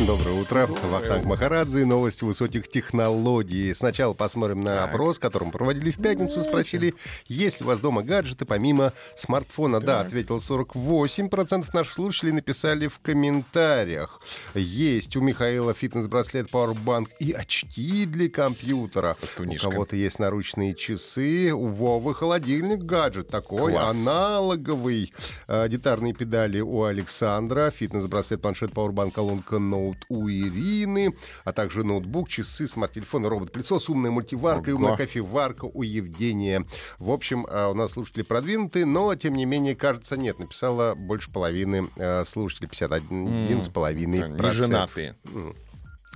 Доброе утро. Вахтанг Махарадзе. Новости высоких технологий. Сначала посмотрим на Так. опрос, который мы проводили в пятницу. Спросили, есть ли у вас дома гаджеты помимо смартфона. Да, ответил 48%. Наших слушателей написали в комментариях. Есть у Михаила фитнес-браслет Powerbank и очки для компьютера. Стунишка. У кого-то есть наручные часы. У Вовы холодильник гаджет такой. Класс. Аналоговый. Э, Гитарные педали у Александра. Фитнес-браслет, планшет, Powerbank, колонка, ноут у Ирины. А также ноутбук, часы, смарт-телефон, робот-пылесос, умная мультиварка и умная Ого. кофеварка у Евгения. В общем, э, у нас слушатели продвинутые, но, тем не менее, кажется, нет. Написала больше половины э, слушателей, 51 с половиной Не женатые.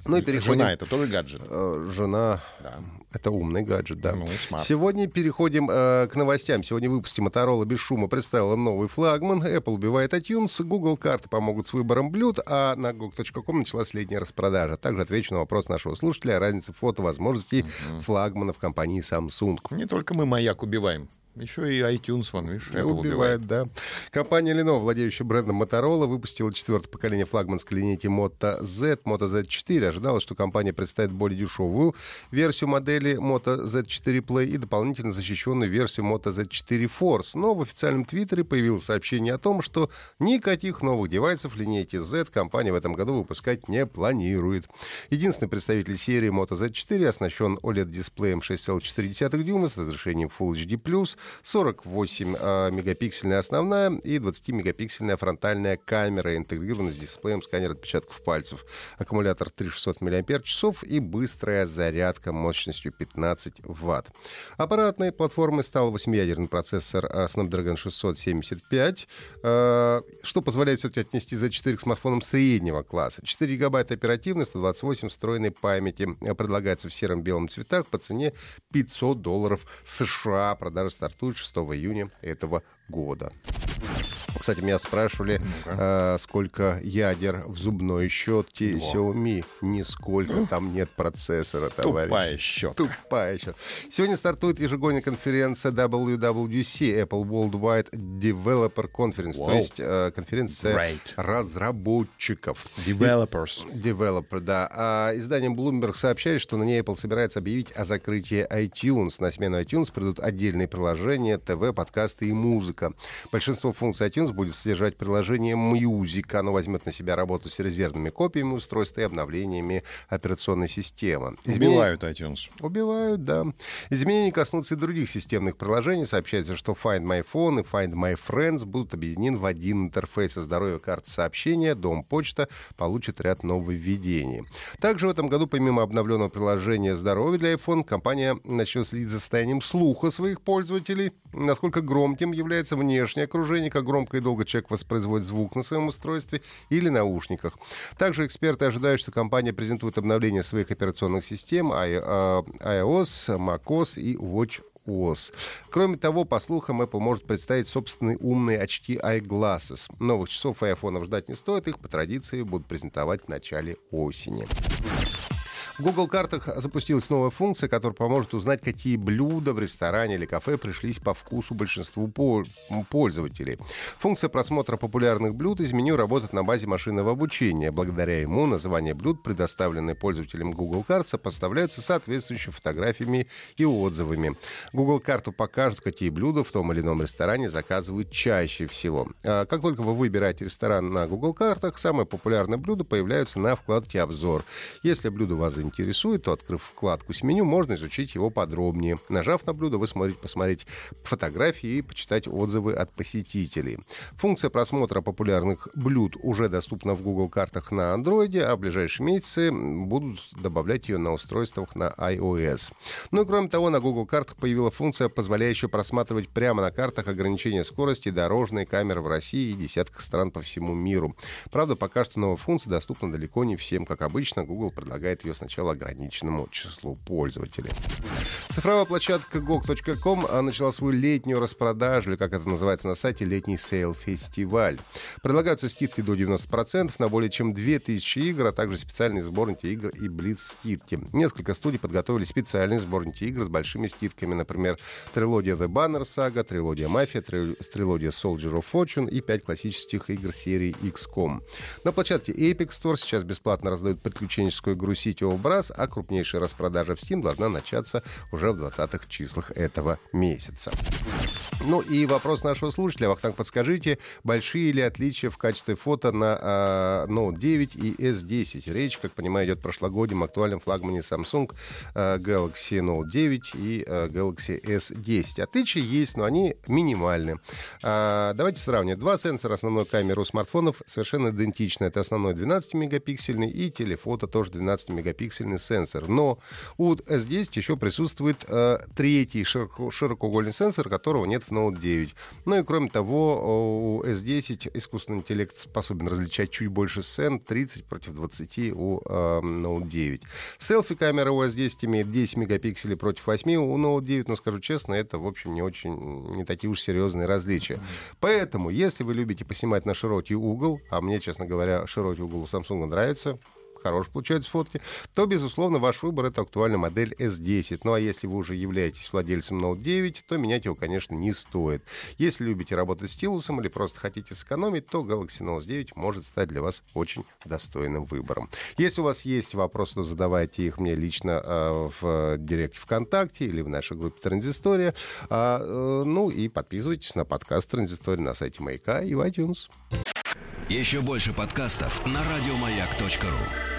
Ну и переходим... Жена это тоже гаджет. Э, Жена... Да. Это умный гаджет, да. Ну. Сегодня переходим э, к новостям. Сегодня в выпуске Motorola без шума представила новый флагман. Apple убивает iTunes. Google карты помогут с выбором блюд. А на gog.com началась летняя распродажа. Также отвечу на вопрос нашего слушателя о разнице фото возможностей флагманов компании Samsung. Не только мы маяк убиваем. Еще и iTunes, вон, видишь, Apple Убивает, да. Компания Lenovo, владеющая брендом Motorola, выпустила четвертое поколение флагманской линейки Moto Z, Moto Z4. Ожидалось, что компания представит более дешевую версию модели Moto Z4 Play и дополнительно защищенную версию Moto Z4 Force. Но в официальном твиттере появилось сообщение о том, что никаких новых девайсов линейки Z компания в этом году выпускать не планирует. Единственный представитель серии Moto Z4 оснащен OLED-дисплеем 6,4 дюйма с разрешением Full HD+, 48 э, мегапиксельная основная и 20-мегапиксельная фронтальная камера, интегрированная с дисплеем сканер отпечатков пальцев. Аккумулятор 3600 мАч и быстрая зарядка мощностью 15 Вт. Аппаратной платформой стал 8-ядерный процессор э, Snapdragon 675, э, что позволяет все-таки отнести Z4 к смартфонам среднего класса. 4 гигабайта оперативной, 128 встроенной памяти. Предлагается в сером-белом цветах по цене 500 долларов США. Продажа стартует 6 июня этого года. Кстати, меня спрашивали, э, сколько ядер в зубной щетке Xiaomi. Нисколько, там нет процессора, товарищ. Тупая щетка. Тупая щетка. Сегодня стартует ежегодная конференция WWDC, Apple Worldwide Developer Conference, то Вау. есть э, конференция Great. разработчиков. Developers. Developer, да. А издание Bloomberg сообщает, что на ней Apple собирается объявить о закрытии iTunes. На смену iTunes придут отдельные приложения, ТВ, подкасты и музыка. Большинство функций iTunes будет содержать приложение Music. Оно возьмет на себя работу с резервными копиями устройства и обновлениями операционной системы. Изменения- Убивают iTunes. Убивают, да. Изменения коснутся и других системных приложений. Сообщается, что Find My Phone и Find My Friends будут объединены в один интерфейс. А здоровье карты сообщения, Дом почта получит ряд нововведений. Также в этом году, помимо обновленного приложения здоровья для iPhone, компания начнет следить за состоянием слуха своих пользователей, насколько громким является внешнее окружение, как громко и долго человек воспроизводит звук на своем устройстве или наушниках. Также эксперты ожидают, что компания презентует обновление своих операционных систем i- э, iOS, macOS и WatchOS. Кроме того, по слухам, Apple может представить собственные умные очки iGlasses. Новых часов и айфонов ждать не стоит, их по традиции будут презентовать в начале осени. В Google картах запустилась новая функция, которая поможет узнать, какие блюда в ресторане или кафе пришлись по вкусу большинству пол- пользователей. Функция просмотра популярных блюд из меню работает на базе машинного обучения. Благодаря ему названия блюд, предоставленные пользователям Google карт, сопоставляются соответствующими фотографиями и отзывами. Google карту покажут, какие блюда в том или ином ресторане заказывают чаще всего. А Как только вы выбираете ресторан на Google картах, самые популярные блюда появляются на вкладке «Обзор». Если блюдо вас заинтересует, то, открыв вкладку с меню, можно изучить его подробнее. Нажав на блюдо, вы сможете посмотреть фотографии и почитать отзывы от посетителей. Функция просмотра популярных блюд уже доступна в Google картах на Android, а в ближайшие месяцы будут добавлять ее на устройствах на iOS. Ну и кроме того, на Google картах появилась функция, позволяющая просматривать прямо на картах ограничения скорости дорожные камеры в России и десятках стран по всему миру. Правда, пока что новая функция доступна далеко не всем. Как обычно, Google предлагает ее сначала сначала ограниченному числу пользователей. Цифровая площадка GOG.com начала свою летнюю распродажу, или как это называется на сайте, летний sale-фестиваль. Предлагаются скидки до 90% на более чем 2000 игр, а также специальные сборники игр и блиц-скидки. Несколько студий подготовили специальные сборники игр с большими скидками, например, трилогия The Banner Saga, трилогия Mafia, трилогия Soldier of Fortune и 5 классических игр серии XCOM. На площадке Epic Store сейчас бесплатно раздают приключенческую игру City of Brass, а крупнейшая распродажа в Steam должна начаться уже в 20-х числах этого месяца. Ну и вопрос нашего слушателя. Вахтанг, подскажите, большие ли отличия в качестве фото на э, Note 9 и S10? Речь, как понимаю, идет о прошлогоднем актуальном флагмане Samsung э, Galaxy Note 9 и э, Galaxy S10. Отличия есть, но они минимальны. Э, давайте сравним. Два сенсора основной камеры у смартфонов совершенно идентичны. Это основной 12-мегапиксельный и телефото тоже 12-мегапиксельный сенсор. Но у S10 еще присутствует э, третий широко, широкоугольный сенсор, которого нет Note 9. Ну и кроме того, у S10 искусственный интеллект способен различать чуть больше сцен, 30 против 20 у э, Note 9. Селфи-камера у S10 имеет 10 мегапикселей против 8 у Note 9, но скажу честно, это, в общем, не очень, не такие уж серьезные различия. Поэтому, если вы любите поснимать на широкий угол, а мне, честно говоря, широкий угол у Samsung нравится, хорошие получаются фотки, то, безусловно, ваш выбор — это актуальная модель S10. Ну а если вы уже являетесь владельцем Note 9, то менять его, конечно, не стоит. Если любите работать стилусом или просто хотите сэкономить, то Galaxy Note 9 может стать для вас очень достойным выбором. Если у вас есть вопросы, то задавайте их мне лично э, в директе ВКонтакте или в нашей группе Транзистория. А, э, ну и подписывайтесь на подкаст Транзистория на сайте Маяка и в iTunes. Еще больше подкастов на радиомаяк.ру